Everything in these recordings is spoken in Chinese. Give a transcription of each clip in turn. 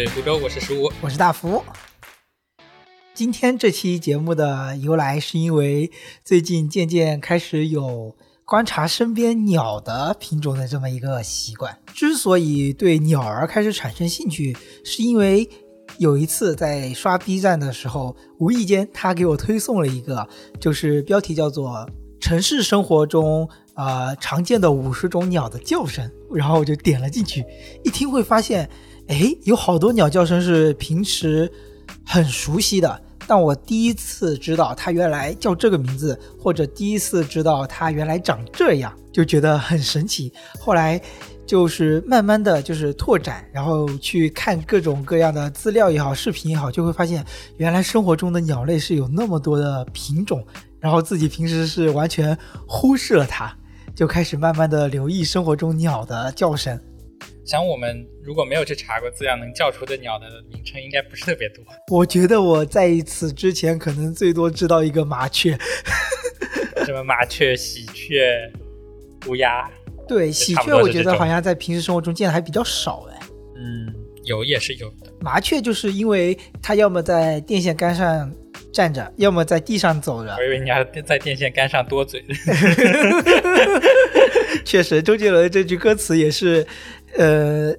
的信嘴湖州，我是十五，我是大福。今天这期节目的由来，是因为最近渐渐开始有观察身边鸟的品种的这么一个习惯。之所以对鸟儿开始产生兴趣，是因为有一次在刷 B 站的时候，无意间他给我推送了一个，就是标题叫做“城市生活中呃常见的五十种鸟的叫声”，然后我就点了进去，一听会发现，哎，有好多鸟叫声是平时很熟悉的。但我第一次知道它原来叫这个名字，或者第一次知道它原来长这样，就觉得很神奇。后来就是慢慢的就是拓展，然后去看各种各样的资料也好，视频也好，就会发现原来生活中的鸟类是有那么多的品种，然后自己平时是完全忽视了它，就开始慢慢的留意生活中鸟的叫声。想我们如果没有去查过资料，能叫出的鸟的名称应该不是特别多。我觉得我在此之前可能最多知道一个麻雀，什么麻雀、喜鹊、乌鸦。对，喜鹊我觉得好像在平时生活中见的还比较少哎。嗯，有也是有的。麻雀就是因为它要么在电线杆上站着，要么在地上走着。我以为你要在电线杆上多嘴。确实，周杰伦这句歌词也是。呃，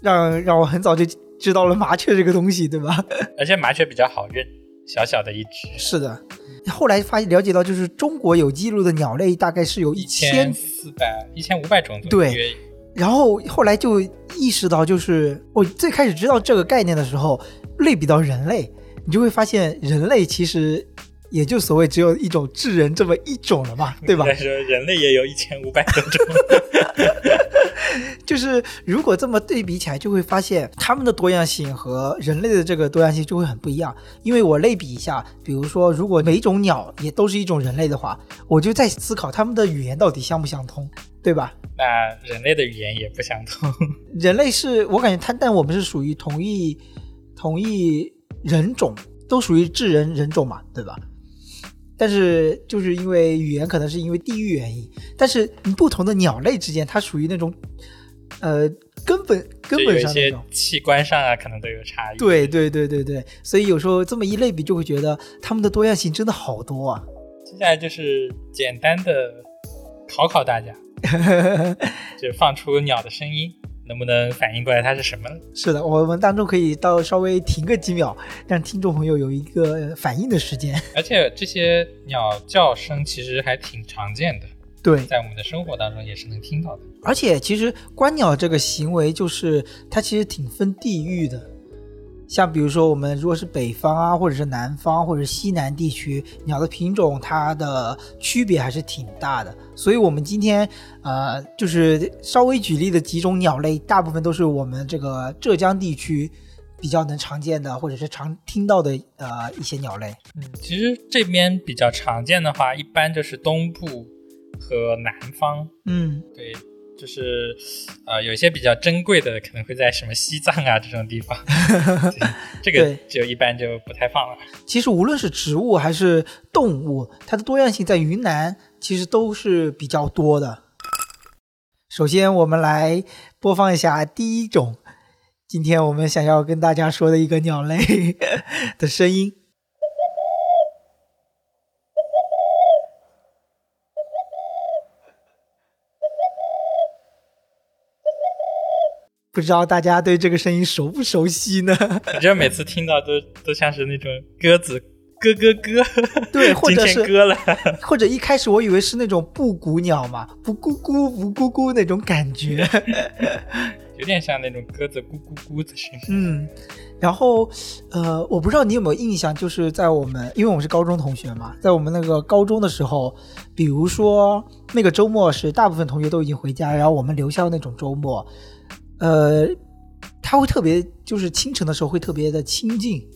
让让我很早就知道了麻雀这个东西，对吧？而且麻雀比较好认，小小的一只。是的，后来发现了解到，就是中国有记录的鸟类大概是有一千四百、一千五百种左右。对，然后后来就意识到，就是我最开始知道这个概念的时候，类比到人类，你就会发现人类其实。也就所谓只有一种智人这么一种了嘛，对吧？但是人类也有一千五百多种，就是如果这么对比起来，就会发现它们的多样性和人类的这个多样性就会很不一样。因为我类比一下，比如说如果每种鸟也都是一种人类的话，我就在思考它们的语言到底相不相通，对吧？那人类的语言也不相通。人类是我感觉它，但我们是属于同一同一人种，都属于智人人种嘛，对吧？但是就是因为语言可能是因为地域原因，但是不同的鸟类之间，它属于那种，呃，根本根本上那种器官上啊，可能都有差异。对对对对对，所以有时候这么一类比，就会觉得它们的多样性真的好多啊。接下来就是简单的考考大家，就放出鸟的声音。能不能反应过来它是什么？是的，我们当中可以到稍微停个几秒，让听众朋友有一个反应的时间。而且这些鸟叫声其实还挺常见的，对，在我们的生活当中也是能听到的。而且其实观鸟这个行为，就是它其实挺分地域的。像比如说，我们如果是北方啊，或者是南方，或者西南地区，鸟的品种它的区别还是挺大的。所以，我们今天呃，就是稍微举例的几种鸟类，大部分都是我们这个浙江地区比较能常见的，或者是常听到的呃一些鸟类。嗯，其实这边比较常见的话，一般就是东部和南方。嗯，对。就是，呃，有一些比较珍贵的，可能会在什么西藏啊这种地方，这个就一般就不太放了。其实无论是植物还是动物，它的多样性在云南其实都是比较多的。首先，我们来播放一下第一种，今天我们想要跟大家说的一个鸟类 的声音。不知道大家对这个声音熟不熟悉呢？我觉得每次听到都都像是那种鸽子咯咯咯，对，或者是歌了，或者一开始我以为是那种布谷鸟嘛，不咕咕不咕咕那种感觉，有点像那种鸽子咕咕咕的声音。嗯，然后呃，我不知道你有没有印象，就是在我们，因为我们是高中同学嘛，在我们那个高中的时候，比如说那个周末是大部分同学都已经回家，然后我们留校那种周末。呃，它会特别，就是清晨的时候会特别的清静，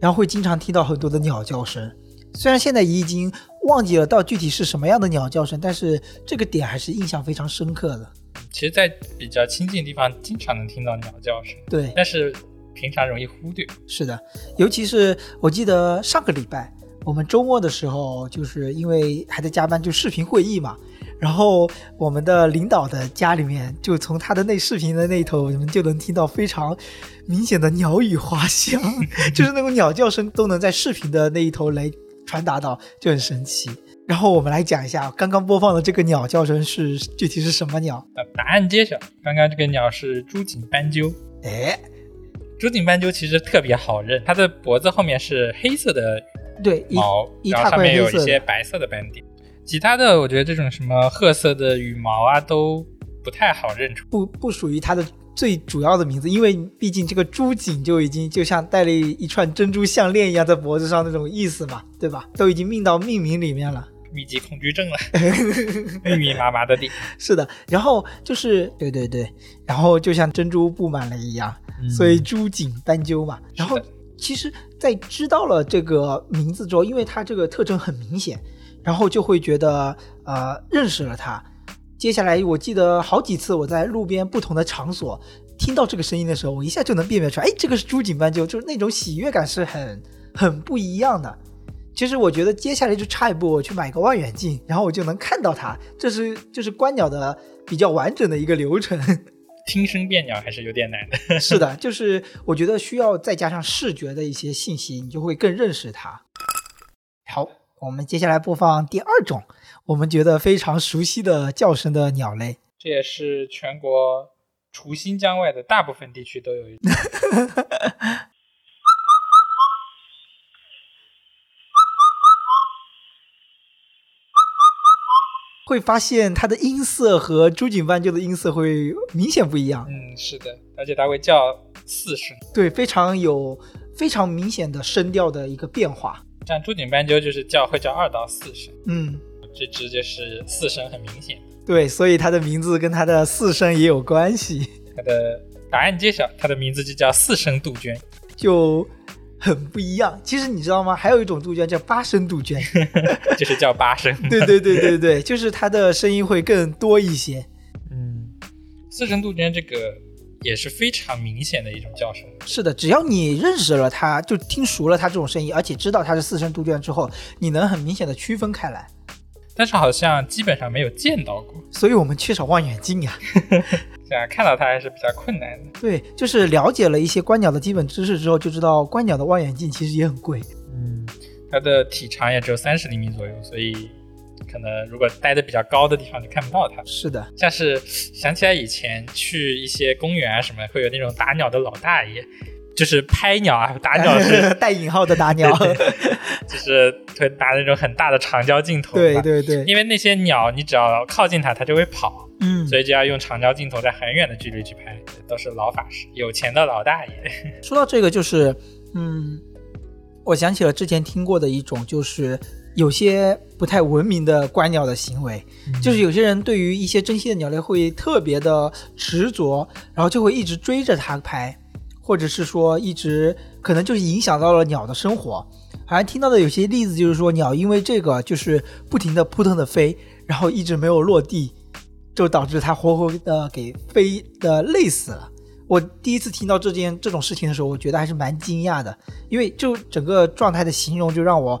然后会经常听到很多的鸟叫声。虽然现在已经忘记了到具体是什么样的鸟叫声，但是这个点还是印象非常深刻的。其实，在比较清静的地方，经常能听到鸟叫声。对，但是平常容易忽略。是的，尤其是我记得上个礼拜我们周末的时候，就是因为还在加班，就视频会议嘛。然后我们的领导的家里面，就从他的那视频的那头，你们就能听到非常明显的鸟语花香，就是那种鸟叫声都能在视频的那一头来传达到，就很神奇。然后我们来讲一下刚刚播放的这个鸟叫声是具体是什么鸟？答案揭晓，刚刚这个鸟是朱颈斑鸠。哎，朱颈斑鸠其实特别好认，它的脖子后面是黑色的对毛，然后上面有一些白色的斑点。其他的我觉得这种什么褐色的羽毛啊都不太好认出，不不属于它的最主要的名字，因为毕竟这个朱颈就已经就像戴了一串珍珠项链一样在脖子上那种意思嘛，对吧？都已经命到命名里面了。密集恐惧症了，密密麻麻的地。是的，然后就是对对对，然后就像珍珠布满了一样，所以朱颈斑鸠嘛。然后其实，在知道了这个名字之后，因为它这个特征很明显，然后就会觉得呃认识了它。接下来我记得好几次我在路边不同的场所听到这个声音的时候，我一下就能辨别出来，哎，这个是朱颈斑鸠，就是那种喜悦感是很很不一样的。其实我觉得接下来就差一步，我去买个望远镜，然后我就能看到它。这是就是观鸟的比较完整的一个流程。听声辨鸟还是有点难的。是的，就是我觉得需要再加上视觉的一些信息，你就会更认识它。好，我们接下来播放第二种我们觉得非常熟悉的叫声的鸟类。这也是全国除新疆外的大部分地区都有一种。会发现它的音色和朱颈斑鸠的音色会明显不一样。嗯，是的，而且它会叫四声，对，非常有非常明显的声调的一个变化。像朱顶斑鸠就是叫会叫二到四声，嗯，这只就是四声很明显。对，所以它的名字跟它的四声也有关系。它的答案揭晓，它的名字就叫四声杜鹃，就。很不一样，其实你知道吗？还有一种杜鹃叫八声杜鹃，就是叫八声。对对对对对，就是它的声音会更多一些。嗯，四声杜鹃这个也是非常明显的一种叫声。是的，只要你认识了它，就听熟了它这种声音，而且知道它是四声杜鹃之后，你能很明显的区分开来。但是好像基本上没有见到过，所以我们缺少望远镜呀。想看到它还是比较困难的。对，就是了解了一些观鸟的基本知识之后，就知道观鸟的望远镜其实也很贵。嗯，它的体长也只有三十厘米左右，所以可能如果待的比较高的地方就看不到它。是的，像是想起来以前去一些公园啊什么，会有那种打鸟的老大爷。就是拍鸟啊，打鸟是 带引号的打鸟，就是会拿那种很大的长焦镜头。对对对，因为那些鸟，你只要靠近它，它就会跑。嗯，所以就要用长焦镜头在很远的距离去拍，都是老法师，有钱的老大爷。说到这个，就是嗯，我想起了之前听过的一种，就是有些不太文明的观鸟的行为，就是有些人对于一些珍稀的鸟类会特别的执着，然后就会一直追着它拍。或者是说一直可能就是影响到了鸟的生活，好像听到的有些例子就是说鸟因为这个就是不停的扑腾的飞，然后一直没有落地，就导致它活活的给飞的累死了。我第一次听到这件这种事情的时候，我觉得还是蛮惊讶的，因为就整个状态的形容就让我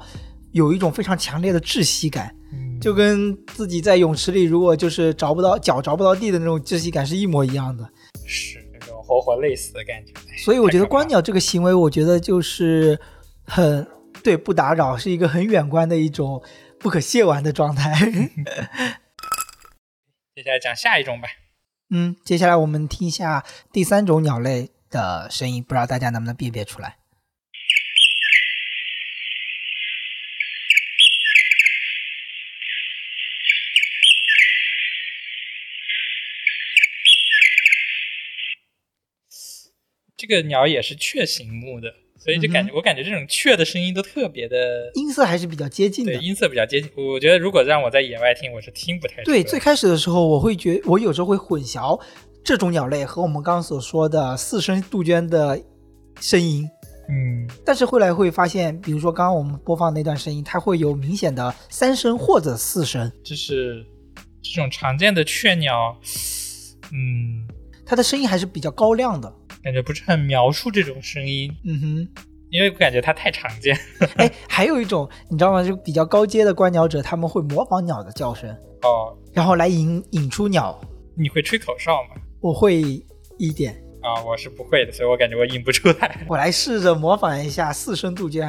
有一种非常强烈的窒息感，就跟自己在泳池里如果就是着不到脚着不到地的那种窒息感是一模一样的。是那种。活活累死的感觉，所以我觉得观鸟这个行为，我觉得就是很对不打扰，是一个很远观的一种不可亵玩的状态。接下来讲下一种吧。嗯，接下来我们听一下第三种鸟类的声音，不知道大家能不能辨别出来。这个鸟也是雀形目的，所以就感觉我感觉这种雀的声音都特别的音色还是比较接近的，音色比较接近。我觉得如果让我在野外听，我是听不太。对，最开始的时候我会觉，我有时候会混淆这种鸟类和我们刚刚所说的四声杜鹃的声音。嗯，但是后来会发现，比如说刚刚我们播放那段声音，它会有明显的三声或者四声，就是这种常见的雀鸟，嗯，它的声音还是比较高亮的。感觉不是很描述这种声音，嗯哼，因为我感觉它太常见。哎，还有一种你知道吗？就比较高阶的观鸟者，他们会模仿鸟的叫声哦，然后来引引出鸟。你会吹口哨吗？我会一点啊，我是不会的，所以我感觉我引不出来。我来试着模仿一下四声杜鹃。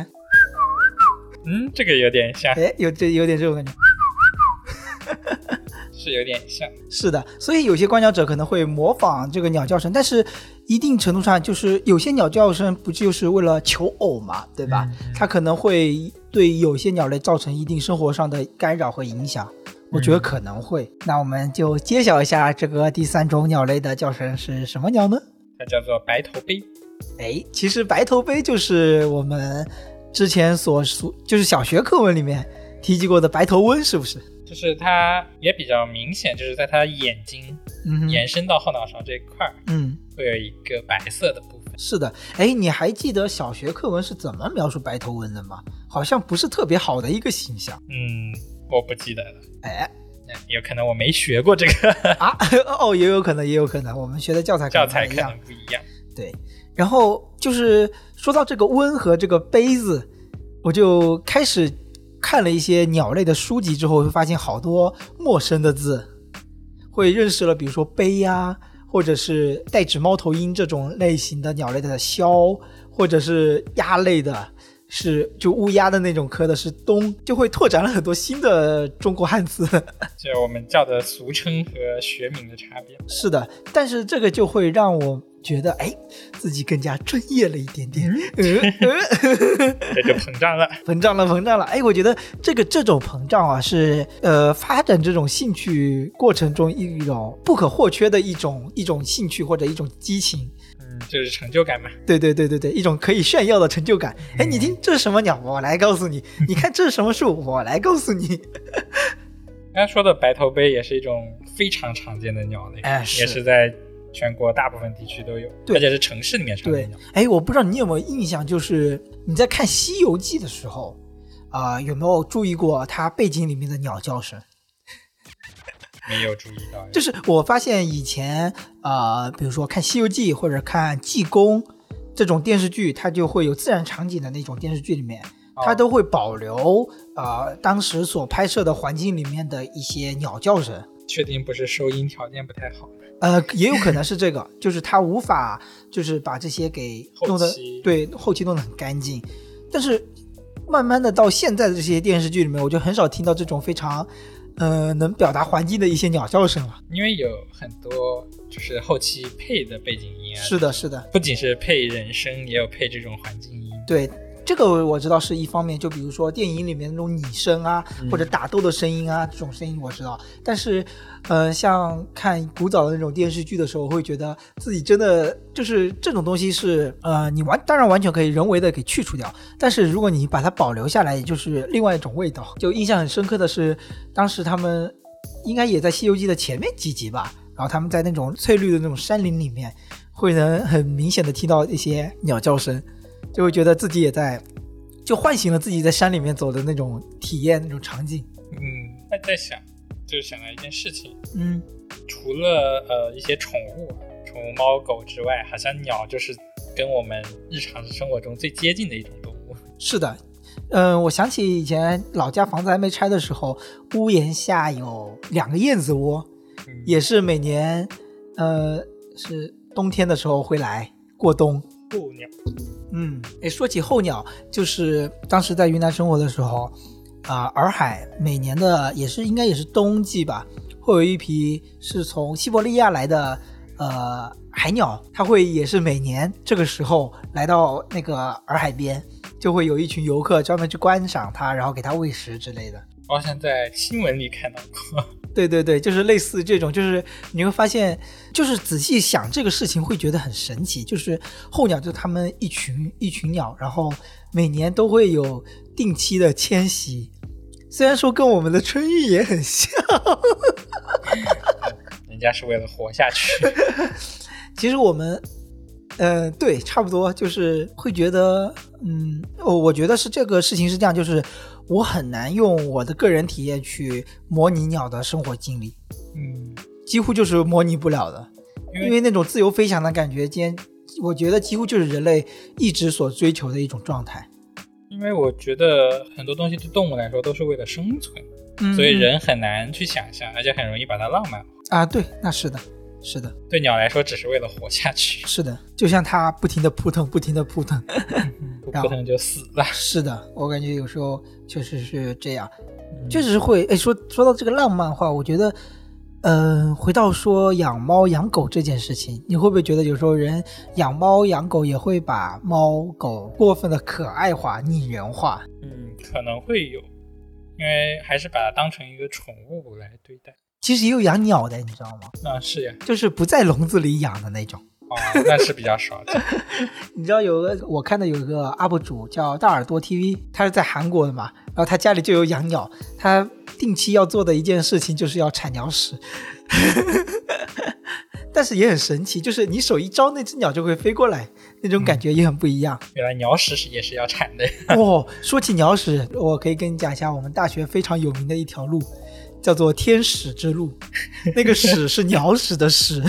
嗯，这个有点像。哎，有这有点这种感觉。是有点像，是的，所以有些观鸟者可能会模仿这个鸟叫声，但是一定程度上就是有些鸟叫声不就是为了求偶嘛，对吧？它可能会对有些鸟类造成一定生活上的干扰和影响，我觉得可能会。那我们就揭晓一下这个第三种鸟类的叫声是什么鸟呢？它叫做白头鹎。哎，其实白头鹎就是我们之前所说，就是小学课文里面提及过的白头翁，是不是？就是它也比较明显，就是在它眼睛延伸到后脑勺这一块儿，嗯，会有一个白色的部分。是的，哎，你还记得小学课文是怎么描述白头翁的吗？好像不是特别好的一个形象。嗯，我不记得了。哎，有可能我没学过这个 啊？哦，也有可能，也有可能，我们学的教材教材可能不一样。对，然后就是说到这个温和这个杯子，我就开始。看了一些鸟类的书籍之后，会发现好多陌生的字，会认识了，比如说杯呀，或者是带指猫头鹰这种类型的鸟类的枭，或者是鸭类的，是就乌鸦的那种科的是冬，就会拓展了很多新的中国汉字，就我们叫的俗称和学名的差别。是的，但是这个就会让我。觉得哎，自己更加专业了一点点，这就膨胀了，膨胀了，膨胀了。哎，我觉得这个这种膨胀啊，是呃发展这种兴趣过程中一种不可或缺的一种一种兴趣或者一种激情。嗯，就是成就感嘛。对对对对对，一种可以炫耀的成就感。哎，你听这是什么鸟？我来告诉你。你看这是什么树？我来告诉你。刚才说的白头杯也是一种非常常见的鸟类，哎，也是在。全国大部分地区都有，而且是城市里面常见。哎，我不知道你有没有印象，就是你在看《西游记》的时候，啊，有没有注意过它背景里面的鸟叫声？没有注意到。就是我发现以前，呃，比如说看《西游记》或者看《济公》这种电视剧，它就会有自然场景的那种电视剧里面，它都会保留呃当时所拍摄的环境里面的一些鸟叫声。确定不是收音条件不太好？呃，也有可能是这个，就是他无法，就是把这些给弄得对后期弄得很干净。但是慢慢的到现在的这些电视剧里面，我就很少听到这种非常，呃，能表达环境的一些鸟叫声了。因为有很多就是后期配的背景音啊。是的，是的，不仅是配人声，也有配这种环境音。对。这个我知道是一方面，就比如说电影里面那种拟声啊，或者打斗的声音啊，这种声音我知道。但是，呃，像看古早的那种电视剧的时候，会觉得自己真的就是这种东西是，呃，你完当然完全可以人为的给去除掉，但是如果你把它保留下来，也就是另外一种味道。就印象很深刻的是，当时他们应该也在《西游记》的前面几集吧，然后他们在那种翠绿的那种山林里面，会能很明显的听到一些鸟叫声。就会觉得自己也在，就唤醒了自己在山里面走的那种体验，那种场景。嗯，在在想，就是想到一件事情。嗯，除了呃一些宠物，宠物猫狗之外，好像鸟就是跟我们日常生活中最接近的一种动物。是的，嗯，我想起以前老家房子还没拆的时候，屋檐下有两个燕子窝，也是每年，呃，是冬天的时候会来过冬。候鸟，嗯，哎，说起候鸟，就是当时在云南生活的时候，啊，洱海每年的也是应该也是冬季吧，会有一批是从西伯利亚来的，呃，海鸟，它会也是每年这个时候来到那个洱海边，就会有一群游客专门去观赏它，然后给它喂食之类的。我好像在新闻里看到过。对对对，就是类似这种，就是你会发现，就是仔细想这个事情会觉得很神奇。就是候鸟，就他们一群一群鸟，然后每年都会有定期的迁徙。虽然说跟我们的春运也很像，人家是为了活下去。其实我们，呃，对，差不多就是会觉得，嗯，我我觉得是这个事情是这样，就是。我很难用我的个人体验去模拟鸟的生活经历，嗯，几乎就是模拟不了的，因为那种自由飞翔的感觉，间我觉得几乎就是人类一直所追求的一种状态。因为我觉得很多东西对动物来说都是为了生存，所以人很难去想象，而且很容易把它浪漫化。啊，对，那是的，是的。对鸟来说，只是为了活下去。是的，就像它不停的扑腾，不停的扑腾，不扑腾就死了。是的，我感觉有时候确实是这样，确实是会。哎，说说到这个浪漫化，我觉得。嗯，回到说养猫养狗这件事情，你会不会觉得有时候人养猫养狗也会把猫狗过分的可爱化、拟人化？嗯，可能会有，因为还是把它当成一个宠物来对待。其实也有养鸟的，你知道吗？啊，是呀，就是不在笼子里养的那种。哦，那是比较少 的。你知道有个我看到有一个 UP 主叫大耳朵 TV，他是在韩国的嘛，然后他家里就有养鸟，他定期要做的一件事情就是要铲鸟屎，但是也很神奇，就是你手一招，那只鸟就会飞过来，那种感觉也很不一样。原来鸟屎是也是要铲的。哦，说起鸟屎，我可以跟你讲一下我们大学非常有名的一条路。叫做天使之路，那个屎是鸟屎的屎，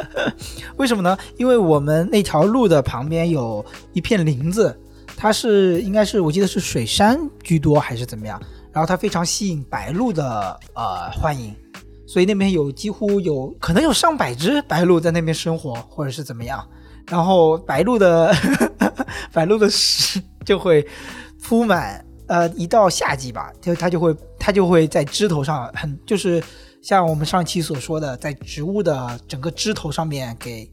为什么呢？因为我们那条路的旁边有一片林子，它是应该是我记得是水杉居多还是怎么样，然后它非常吸引白鹭的呃欢迎，所以那边有几乎有可能有上百只白鹭在那边生活或者是怎么样，然后白鹭的 白鹭的屎就会铺满。呃，一到夏季吧，就它就会它就会在枝头上很就是像我们上期所说的，在植物的整个枝头上面给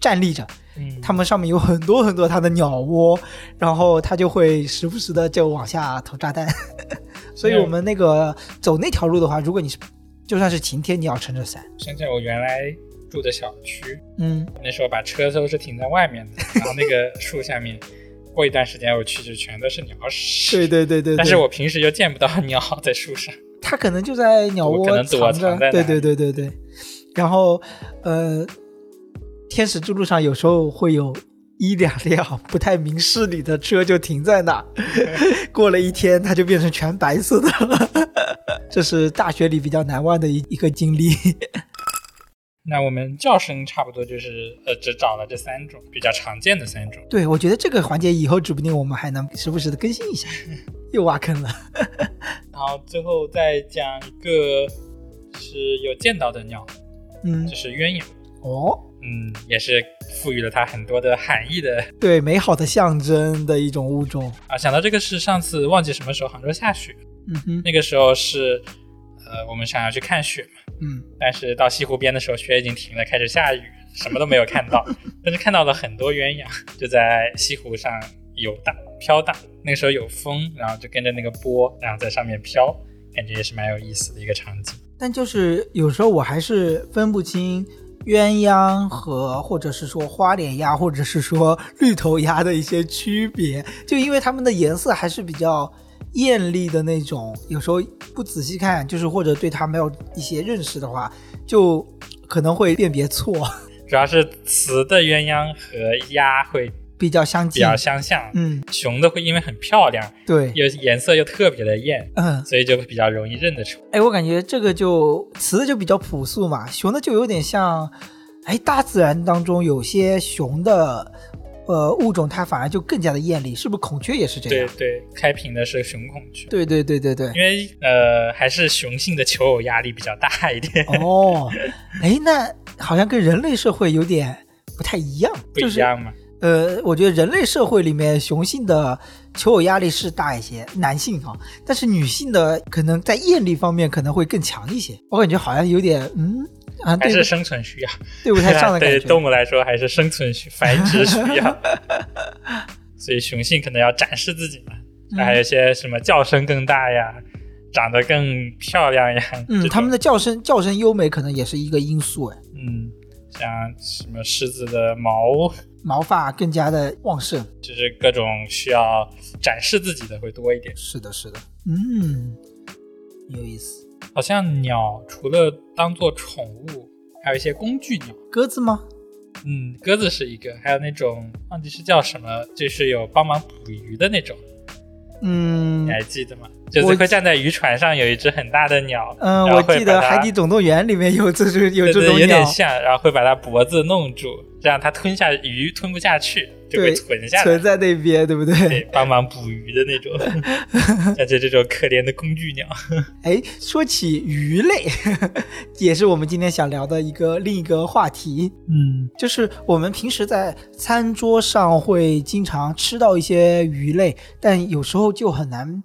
站立着，嗯，它们上面有很多很多它的鸟窝，然后它就会时不时的就往下投炸弹，所以我们那个走那条路的话，如果你是就算是晴天，你要撑着伞。想起我原来住的小区，嗯，那时候把车都是停在外面的，然后那个树下面。过一段时间我去，就全都是鸟屎。对对对对。但是我平时又见不到鸟在树上。它可能就在鸟窝藏着。对对对对对。然后，呃，天使之路上有时候会有一两辆不太明事理的车就停在那，过了一天它就变成全白色的了。这是大学里比较难忘的一一个经历。那我们叫声差不多就是呃，只找了这三种比较常见的三种。对，我觉得这个环节以后指不定我们还能时不时的更新一下。又挖坑了。然后最后再讲一个是有见到的鸟，嗯，就是鸳鸯。哦，嗯，也是赋予了它很多的含义的。对，美好的象征的一种物种啊。想到这个是上次忘记什么时候杭州下雪，嗯哼，那个时候是呃，我们想要去看雪嘛。嗯，但是到西湖边的时候，雪已经停了，开始下雨，什么都没有看到。但是看到了很多鸳鸯，就在西湖上游荡、飘荡。那个时候有风，然后就跟着那个波，然后在上面飘，感觉也是蛮有意思的一个场景。但就是有时候我还是分不清鸳鸯和或者是说花脸鸭，或者是说绿头鸭的一些区别，就因为它们的颜色还是比较。艳丽的那种，有时候不仔细看，就是或者对它没有一些认识的话，就可能会辨别错。主要是雌的鸳鸯和鸭会比较相近，比较相像。嗯，雄的会因为很漂亮，对，又颜色又特别的艳，嗯，所以就比较容易认得出。哎，我感觉这个就雌的就比较朴素嘛，雄的就有点像，哎，大自然当中有些雄的。呃，物种它反而就更加的艳丽，是不是？孔雀也是这样。对对，开屏的是雄孔雀。对对对对对。因为呃，还是雄性的求偶压力比较大一点。哦，哎，那好像跟人类社会有点不太一样。不一样吗？呃，我觉得人类社会里面雄性的求偶压力是大一些，男性哈，但是女性的可能在艳丽方面可能会更强一些。我感觉好像有点嗯。还是生存需要，对不太上的 感觉。对动物来说，还是生存需繁殖需要。所以雄性可能要展示自己嘛，还有一些什么叫声更大呀，长得更漂亮呀。嗯，他们的叫声叫声优美，可能也是一个因素哎。嗯，像什么狮子的毛毛发更加的旺盛，就是各种需要展示自己的会多一点。是的，是的，嗯，有意思。好像鸟除了当做宠物，还有一些工具鸟。鸽子吗？嗯，鸽子是一个，还有那种忘记是叫什么，就是有帮忙捕鱼的那种。嗯，你还记得吗？就是会站在渔船上，有一只很大的鸟。嗯，我记得《海底总动员》里面有这种有这种鸟，有点像，然后会把它脖子弄住，这样它吞下鱼吞不下去，就会对存下来存，在那边，对不对？对，帮忙捕鱼的那种，像这这种可怜的工具鸟。哎，说起鱼类，也是我们今天想聊的一个另一个话题。嗯就是我们平时在餐桌上会经常吃到一些鱼类，但有时候就很难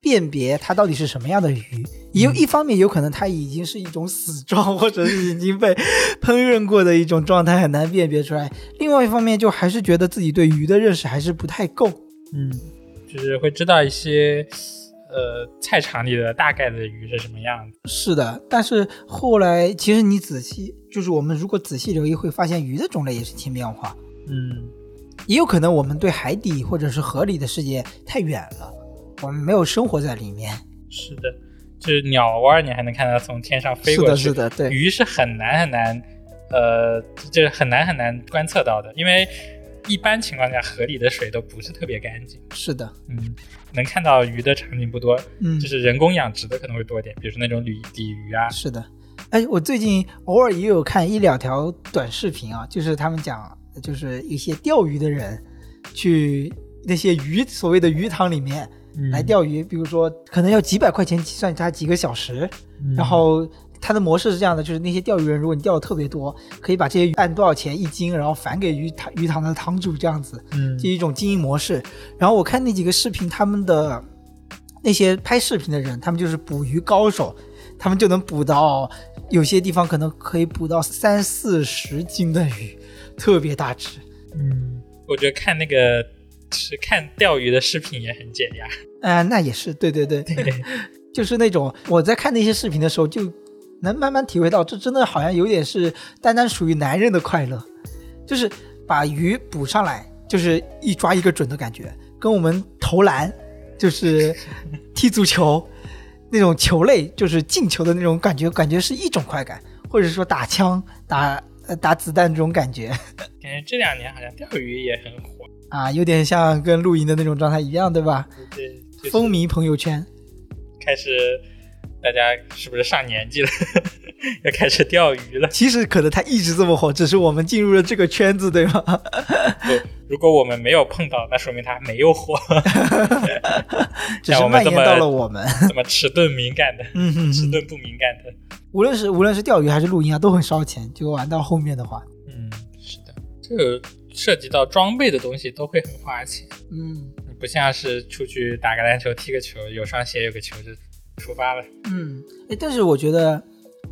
辨别它到底是什么样的鱼。也有一方面有可能它已经是一种死状，或者是已经被烹饪过的一种状态，很难辨别出来。另外一方面，就还是觉得自己对鱼的认识还是不太够。嗯，就是会知道一些呃菜场里的大概的鱼是什么样子。是的，但是后来其实你仔细，就是我们如果仔细留意，会发现鱼的种类也是千变万化。嗯也有可能我们对海底或者是河里的世界太远了，我们没有生活在里面。是的，就是鸟蛙儿你还能看到从天上飞是的，过去，是的，对，鱼是很难很难，呃，就是很难很难观测到的，因为一般情况下河里的水都不是特别干净。是的，嗯，能看到鱼的场景不多，嗯，就是人工养殖的可能会多一点，比如说那种鲤鲤鱼啊。是的。哎，我最近偶尔也有看一两条短视频啊，就是他们讲，就是一些钓鱼的人去那些鱼所谓的鱼塘里面嗯来钓鱼，比如说可能要几百块钱计算它几个小时，嗯。然后它的模式是这样的，就是那些钓鱼人，如果你钓的特别多，可以把这些鱼按多少钱一斤，然后返给鱼塘鱼塘的塘主这样子，嗯。这一种经营模式。然后我看那几个视频，他们的那些拍视频的人，他们就是捕鱼高手，他们就能捕到有些地方可能可以捕到三四十斤的鱼，特别大只。嗯，我觉得看那个是看钓鱼的视频也很解压。啊、那也是，对对对，就是那种我在看那些视频的时候，就能慢慢体会到，这真的好像有点是单单属于男人的快乐，就是把鱼捕上来，就是一抓一个准的感觉，跟我们投篮，就是踢足球 那种球类，就是进球的那种感觉，感觉是一种快感，或者说打枪、打呃打子弹这种感觉。感觉这两年好像钓鱼也很火，啊，有点像跟露营的那种状态一样，对吧？对，就是风靡朋友圈。开始大家是不是上年纪了，要开始钓鱼了？其实可能它一直这么火，只是我们进入了这个圈子，对吗？不如果我们没有碰到，那说明它没有火。只是蔓延到了我们。这么迟钝敏感的，嗯迟钝不敏感的。无论是无论是钓鱼还是露营啊，都很烧钱。就玩到后面的话，嗯，是的，这个涉及到装备的东西都会很花钱。嗯你不像是出去打个篮球、踢个球，有双鞋有个球就出发了。嗯，哎，但是我觉得，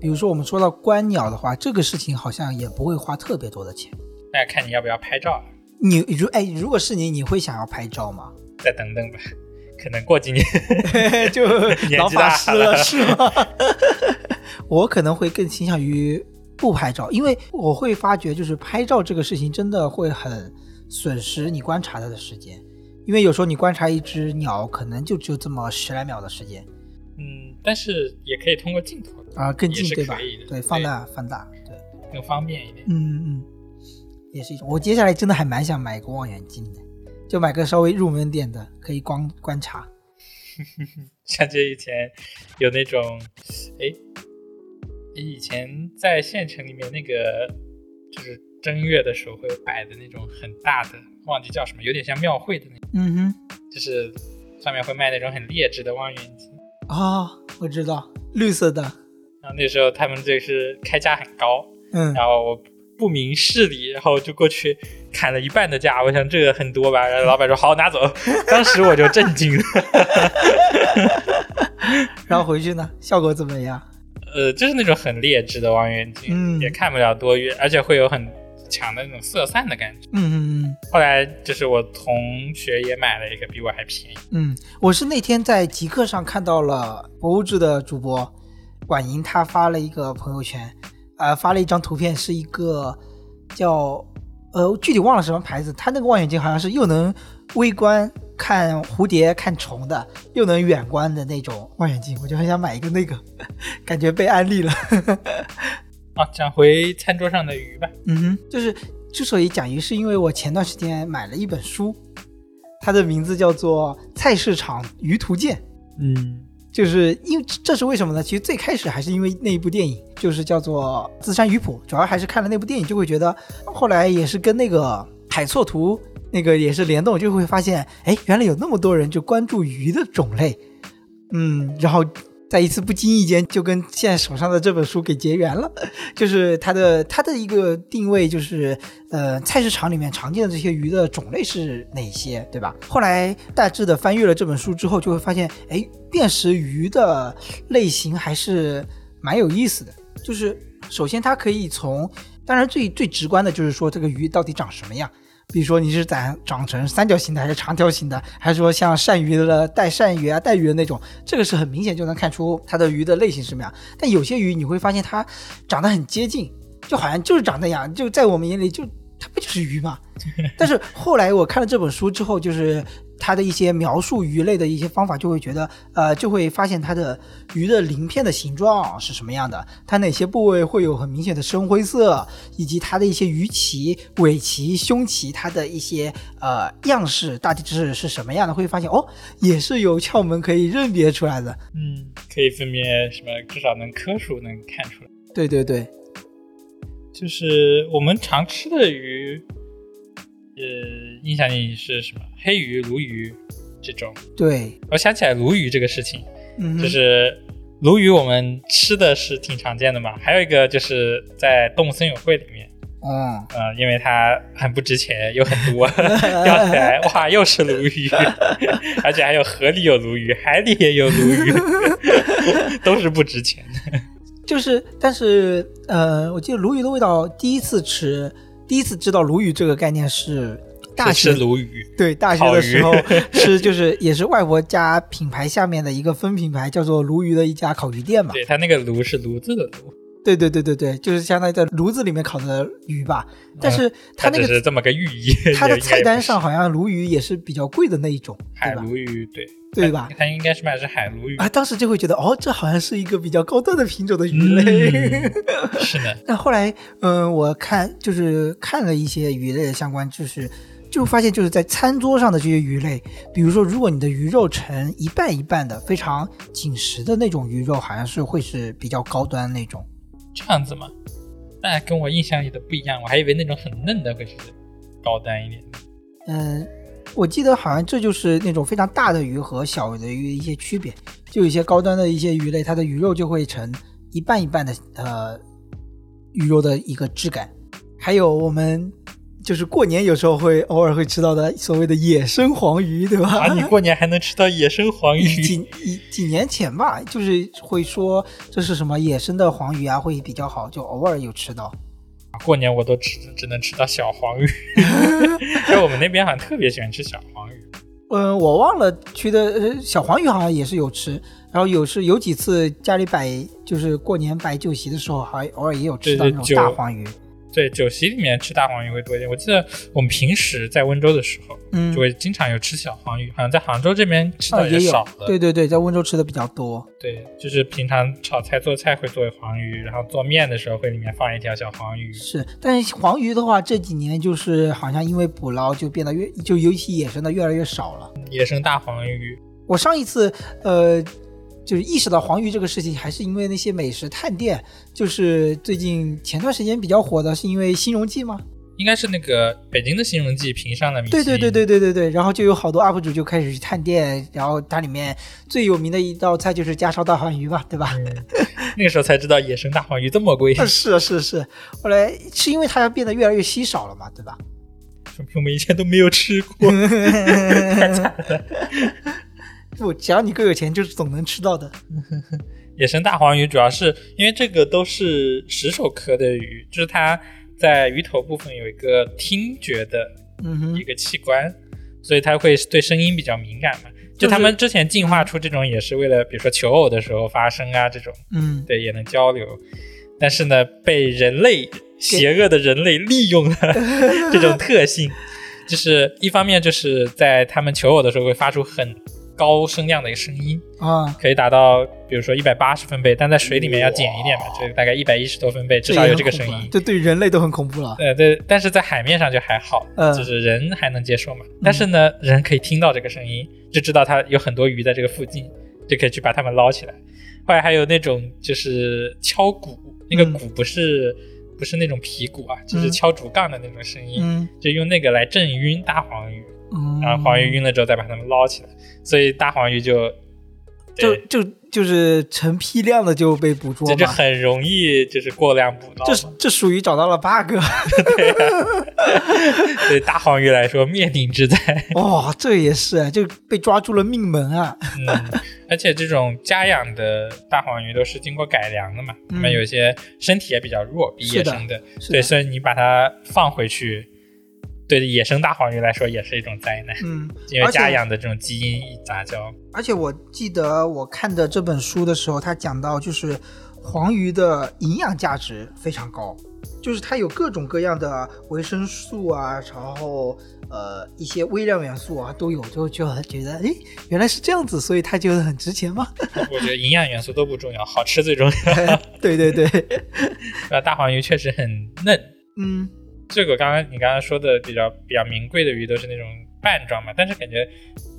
比如说我们说到观鸟的话，这个事情好像也不会花特别多的钱。那看你要不要拍照，你如哎，如果是你，你会想要拍照吗？再等等吧，可能过几年。就老法师了了是吗？我可能会更倾向于不拍照，因为我会发觉，就是拍照这个事情真的会很损失你观察它的时间，因为有时候你观察一只鸟，可能就只有这么十来秒的时间嗯，但是也可以通过镜头啊、更近对吧？对，放大放大，对，更方便一点。嗯嗯，也是一种。我接下来真的还蛮想买个望远镜的，就买个稍微入门点的，可以光观察。像这以前有那种，哎，以前在县城里面那个就是正月的时候会摆的那种很大的，忘记叫什么，有点像庙会的那种，嗯哼，就是上面会卖那种很劣质的望远镜。啊、我知道，绿色的，然后那时候他们就是开价很高，嗯然后我不明事理，然后就过去砍了一半的价，我想这个很多吧，然后老板说好拿走，当时我就震惊了。然后回去呢，效果怎么样？呃，就是那种很劣质的望远镜，嗯也看不了多远，而且会有很强的那种色散的感觉。嗯嗯嗯后来就是我同学也买了一个，比我还便宜。嗯，我是那天在极客上看到了博物志的主播婉莹，她发了一个朋友圈，呃，发了一张图片，是一个叫呃具体忘了什么牌子，它那个望远镜好像是又能微观看蝴蝶、看虫的，又能远观的那种望远镜，我就很想买一个那个，感觉被安利了。啊，讲回餐桌上的鱼吧。嗯哼，就是之所以讲鱼，是因为我前段时间买了一本书，它的名字叫做《菜市场鱼图鉴》。嗯，就是因为这是为什么呢？其实最开始还是因为那一部电影，就是叫做《自山鱼谱》，主要还是看了那部电影，就会觉得后来也是跟那个海错图那个也是联动，就会发现，哎，原来有那么多人就关注鱼的种类，嗯，然后。在一次不经意间，就跟现在手上的这本书给结缘了。就是它的它的一个定位，就是呃，菜市场里面常见的这些鱼的种类是哪些，对吧？后来大致的翻阅了这本书之后，就会发现，哎，辨识鱼的类型还是蛮有意思的。就是首先它可以从，当然最最直观的就是说这个鱼到底长什么样。比如说你是长长成三角形的还是长条形的，还是说像鳝鱼的带鳝鱼啊带鱼的那种，这个是很明显就能看出它的鱼的类型是什么样。但有些鱼你会发现它长得很接近，就好像就是长那样，就在我们眼里就它不就是鱼吗？但是后来我看了这本书之后，就是。它的一些描述鱼类的一些方法，就会觉得，呃，就会发现它的鱼的鳞片的形状是什么样的，它哪些部位会有很明显的深灰色，以及它的一些鱼鳍、尾鳍、胸鳍，它的一些呃样式大体是是什么样的，会发现哦，也是有窍门可以认别出来的。嗯，可以分别什么，至少能科属能看出来。对对对，就是我们常吃的鱼。呃，印象里是什么黑鱼、鲈鱼这种？对，我想起来鲈鱼这个事情，就是鲈鱼我们吃的是挺常见的嘛。还有一个就是在动物森友会里面，嗯呃，因为它很不值钱，有很多 钓起来，哇，又是鲈鱼，而且还有河里有鲈鱼，海里也有鲈鱼，都是不值钱的。就是，但是呃，我记得鲈鱼的味道，第一次吃。第一次知道鲈鱼这个概念是大学鲈鱼，对大学的时候是，就是也是外婆家品牌下面的一个分品牌，叫做鲈鱼的一家烤鱼店嘛。对，它那个鲈是炉子的炉。对对对对对，就是相当于在炉子里面烤的鱼吧。但是它那个是这么个寓意。它的菜单上好像鲈鱼也是比较贵的那一种，海鲈鱼，对对吧？它应该是卖的是海鲈鱼啊。当时就会觉得，哦，这好像是一个比较高端的品种的鱼类。是的。那后来，嗯，我看就是看了一些鱼类的相关知识，就发现就是在餐桌上的这些鱼类，比如说，如果你的鱼肉呈一半一半的非常紧实的那种鱼肉，好像是会是比较高端那种。这样子吗？那跟我印象里的不一样，我还以为那种很嫩的会是高端一点的。嗯，我记得好像这就是那种非常大的鱼和小的鱼一些区别。就有一些高端的一些鱼类，它的鱼肉就会成一半一半的，呃，鱼肉的一个质感。还有我们。就是过年有时候会偶尔会吃到的所谓的野生黄鱼，对吧？啊，你过年还能吃到野生黄鱼？几几几年前吧，就是会说这是什么野生的黄鱼啊，会比较好，就偶尔有吃到。过年我都吃只能吃到小黄鱼，在我们那边好像特别喜欢吃小黄鱼。嗯，我忘了去的小黄鱼好像也是有吃，然后有是有几次家里摆就是过年摆酒席的时候，还偶尔也有吃到那种大黄鱼。对酒席里面吃大黄鱼会多一点。我记得我们平时在温州的时候，嗯，就会经常有吃小黄鱼。好像在杭州这边吃的也少了。对对对，在温州吃的比较多。对，就是平常炒菜做菜会作为黄鱼，然后做面的时候会里面放一条小黄鱼。是，但是黄鱼的话，这几年就是好像因为捕捞就变得越，就尤其野生的越来越少了。野生大黄鱼，我上一次呃。就是意识到黄鱼这个事情，还是因为那些美食探店。就是最近前段时间比较火的，是因为《新荣记》吗？应该是那个北京的《新荣记》评上了名。对对对对对对对。然后就有好多 UP 主就开始去探店，然后它里面最有名的一道菜就是家烧大黄鱼吧，对吧？那个时候才知道野生大黄鱼这么贵。是啊是是。后来是因为它变得越来越稀少了嘛，对吧？说明我们以前都没有吃过。太惨了。不，只要你够有钱，就是总能吃到的。野生大黄鱼主要是因为这个都是石手科的鱼，就是它在鱼头部分有一个听觉的一个器官，所以它会对声音比较敏感嘛。就他们之前进化出这种也是为了，比如说求偶的时候发声啊这种，嗯，对，也能交流。但是呢，被人类邪恶的人类利用了 这种特性，就是一方面就是在他们求偶的时候会发出很。高声量的一个声音啊，可以达到，比如说一百八十分贝，但在水里面要减一点嘛，就大概一百一十多分贝，至少有这个声音。这对人类都很恐怖了。对对，但是在海面上就还好，就是人还能接受嘛。但是呢，人可以听到这个声音，就知道它有很多鱼在这个附近，就可以去把它们捞起来。后来还有那种就是敲鼓，那个嗯鼓不是、不是那种皮鼓啊，就是嗯敲竹杠的那种声音，嗯就用那个来震晕大黄鱼，嗯，然后黄鱼晕了之后再把它们捞起来，所以大黄鱼就就就就是成批量的就被捕捉这就。很容易就是过量捕捞这。这属于找到了 bug，对大黄鱼来说灭顶之灾。哦，这也是就被抓住了命门啊！嗯，而且这种家养的大黄鱼都是经过改良的嘛，它们嗯有些身体也比较弱，野生的。对，所以你把它放回去，对野生大黄鱼来说也是一种灾难，嗯，因为家养的这种基因一杂交。而且我记得我看的这本书的时候，他讲到就是黄鱼的营养价值非常高，就是它有各种各样的维生素啊，然后呃一些微量元素啊都有，就就很觉得诶，原来是这样子，所以它就很值钱吗？我觉得营养元素都不重要，好吃最重要。对对对，那大黄鱼确实很嫩。嗯这个刚刚你刚刚说的比较比较名贵的鱼都是那种半装嘛，但是感觉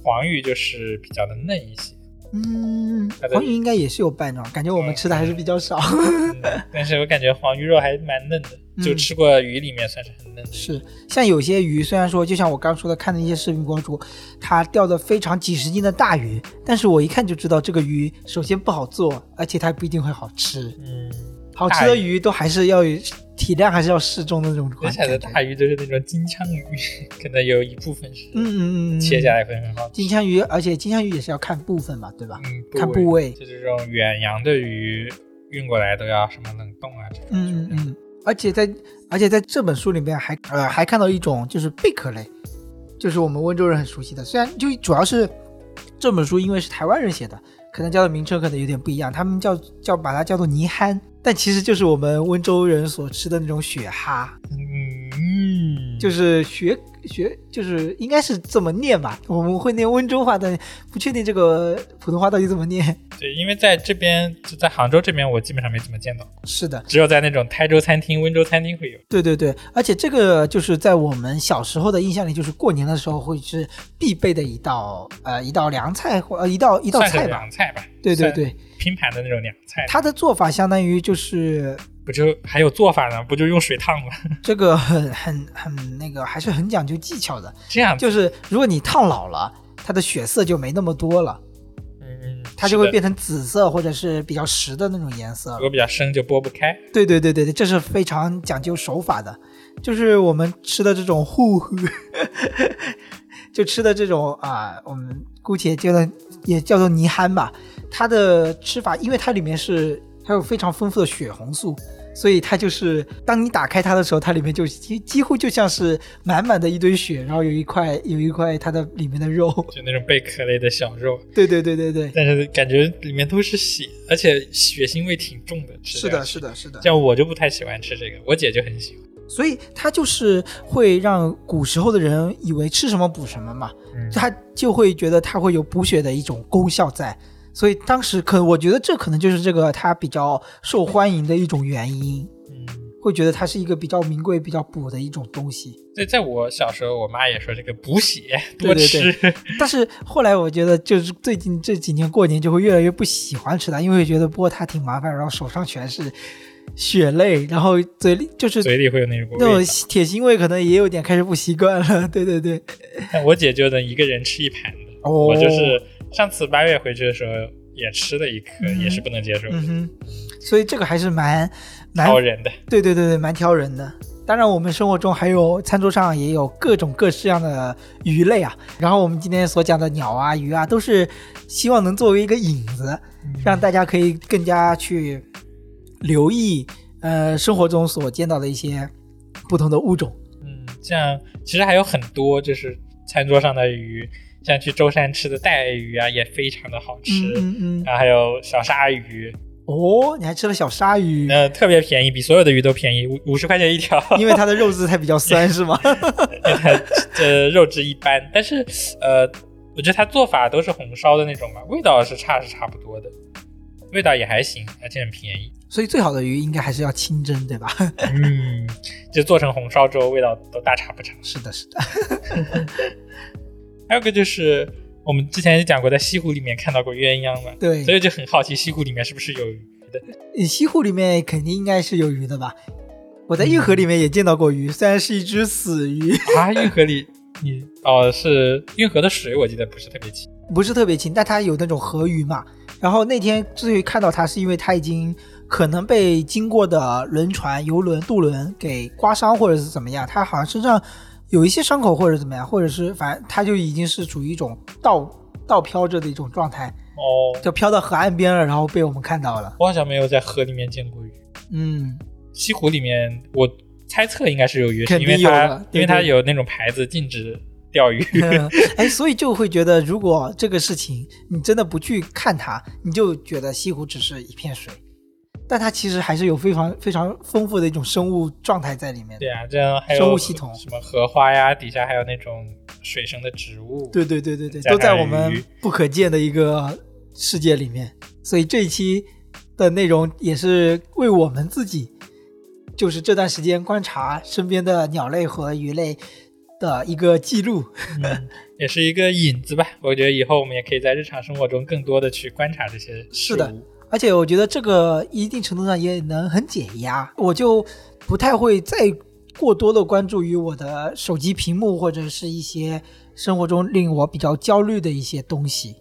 黄鱼就是比较的嫩一些。嗯黄鱼应该也是有半装，感觉我们吃的还是比较少。嗯，但是我感觉黄鱼肉还蛮嫩的，就嗯吃过鱼里面算是很嫩的。是，像有些鱼，虽然说就像我刚说的，看的一些视频博主，他钓的非常几十斤的大鱼，但是我一看就知道这个鱼首先不好做，而且它不一定会好吃。嗯，好吃的鱼都还是要有体量，还是要适中的那种国产的。大鱼都是那种金枪鱼，可能有一部分是嗯嗯嗯嗯，切下来会很好吃。金枪鱼，而且金枪鱼也是要看部分嘛，对吧？嗯，看部位就这种远洋的鱼运过来都要什么冷冻啊这种。嗯嗯嗯，而且在而且在这本书里面还呃还看到一种就是贝壳类，就是我们温州人很熟悉的，虽然就主要是这本书因为是台湾人写的，可能叫的名称可能有点不一样，他们叫叫把它叫做泥憨，但其实就是我们温州人所吃的那种雪蛤，嗯，就是雪雪就是应该是这么念吧，我们会念温州话，但不确定这个普通话到底怎么念。对，因为在这边就在杭州这边，我基本上没怎么见到，是的，只有在那种台州餐厅、温州餐厅会有。对对对，而且这个就是在我们小时候的印象里，就是过年的时候会是必备的一道呃一道凉菜或呃一道一道菜吧。凉菜吧，对对对，拼盘的那种凉菜。它的做法相当于就是不就还有做法呢？不就用水烫吗？这个很很很那个，还是很讲究技巧的。这样，就是如果你烫老了，它的血色就没那么多了，嗯，它就会变成紫色或者是比较实的那种颜色如。果比较深就剥不开。对对对对对，这是非常讲究手法的，就是我们吃的这种糊，就吃的这种啊，我们姑且叫做也叫做泥憨吧。它的吃法，因为它里面是它有非常丰富的血红素，所以它就是当你打开它的时候，它里面就几几乎就像是满满的一堆血，然后有一块有一块它的里面的肉。就那种贝壳类的小肉，对对对对对，但是感觉里面都是血，而且血腥味挺重的。是的，是的，是的。像我就不太喜欢吃这个，我姐就很喜欢。所以它就是会让古时候的人以为吃什么补什么嘛，嗯，他就会觉得它会有补血的一种功效在，所以当时可我觉得这可能就是这个它比较受欢迎的一种原因，嗯，会觉得它是一个比较名贵、比较补的一种东西。对在我小时候，我妈也说这个补血对对多吃。但是后来我觉得，就是最近这几年过年就会越来越不喜欢吃它，因为觉得剥它挺麻烦，然后手上全是血泪，然后嘴里就是嘴里会有那种那种。铁腥味，可能也有点开始不习惯了。对对对，但我姐就能一个人吃一盘的，哦我就是上次八月回去的时候也吃了一颗，嗯也是不能接受，嗯哼，所以这个还是蛮蛮挑人的。对对对对，蛮挑人的。当然，我们生活中还有餐桌上也有各种各式样的鱼类啊。然后我们今天所讲的鸟啊、鱼啊，都是希望能作为一个引子，让大家可以更加去留意呃生活中所见到的一些不同的物种。嗯，像其实还有很多就是餐桌上的鱼，像去舟山吃的带鱼啊，也非常的好吃。嗯嗯嗯。然后还有小鲨鱼，哦，你还吃了小鲨鱼，呃，特别便宜，比所有的鱼都便宜，五五十块钱一条。因为它的肉质才比较酸，是吗？呃肉质一般，但是呃，我觉得它做法都是红烧的那种嘛，味道是差是差不多的，味道也还行，而且很便宜。所以最好的鱼应该还是要清蒸，对吧？嗯，就做成红烧之后，味道都大差不差。是的，是的。还有个就是我们之前也讲过，在西湖里面看到过鸳鸯嘛，对，所以就很好奇西湖里面是不是有鱼的。呃西湖里面肯定应该是有鱼的吧？我在运河里面也见到过鱼，虽然是一只死鱼，啊，运河里你哦是运河的水，我记得不是特别清。不是特别清，但它有那种河鱼嘛。然后那天之所以看到它，是因为它已经可能被经过的轮船、游轮、渡轮给刮伤，或者是怎么样。它好像身上有一些伤口，或者怎么样，或者是反正它就已经是处于一种倒倒飘着的一种状态，哦，就飘到河岸边了，然后被我们看到了。我好像没有在河里面见过鱼。嗯，西湖里面，我猜测应该是有鱼，肯定是因为它因为它有那种牌子禁止钓鱼。哎，所以就会觉得，如果这个事情你真的不去看它，你就觉得西湖只是一片水，但它其实还是有非常非常丰富的一种生物状态在里面。对啊，这样还有生物系统什么荷花呀，底下还有那种水生的植物。对对对对对，都在我们不可见的一个世界里面。所以这一期的内容也是为我们自己，就是这段时间观察身边的鸟类和鱼类的一个记录。嗯，也是一个引子吧。我觉得以后我们也可以在日常生活中更多的去观察这些事是的物。而且我觉得这个一定程度上也能很解压，我就不太会再过多的关注于我的手机屏幕或者是一些生活中令我比较焦虑的一些东西。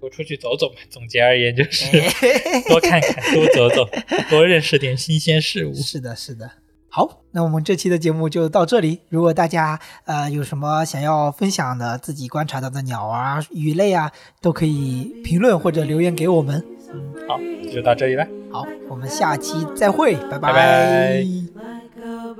多出去走走嘛。总结而言就是哎 多看看，多走走，多认识点新鲜事物。是的，是的。好，那我们这期的节目就到这里。如果大家呃有什么想要分享的自己观察到的鸟啊、鱼类啊，都可以评论或者留言给我们。嗯，好，就到这里了。好，我们下期再会，拜拜。拜 Like a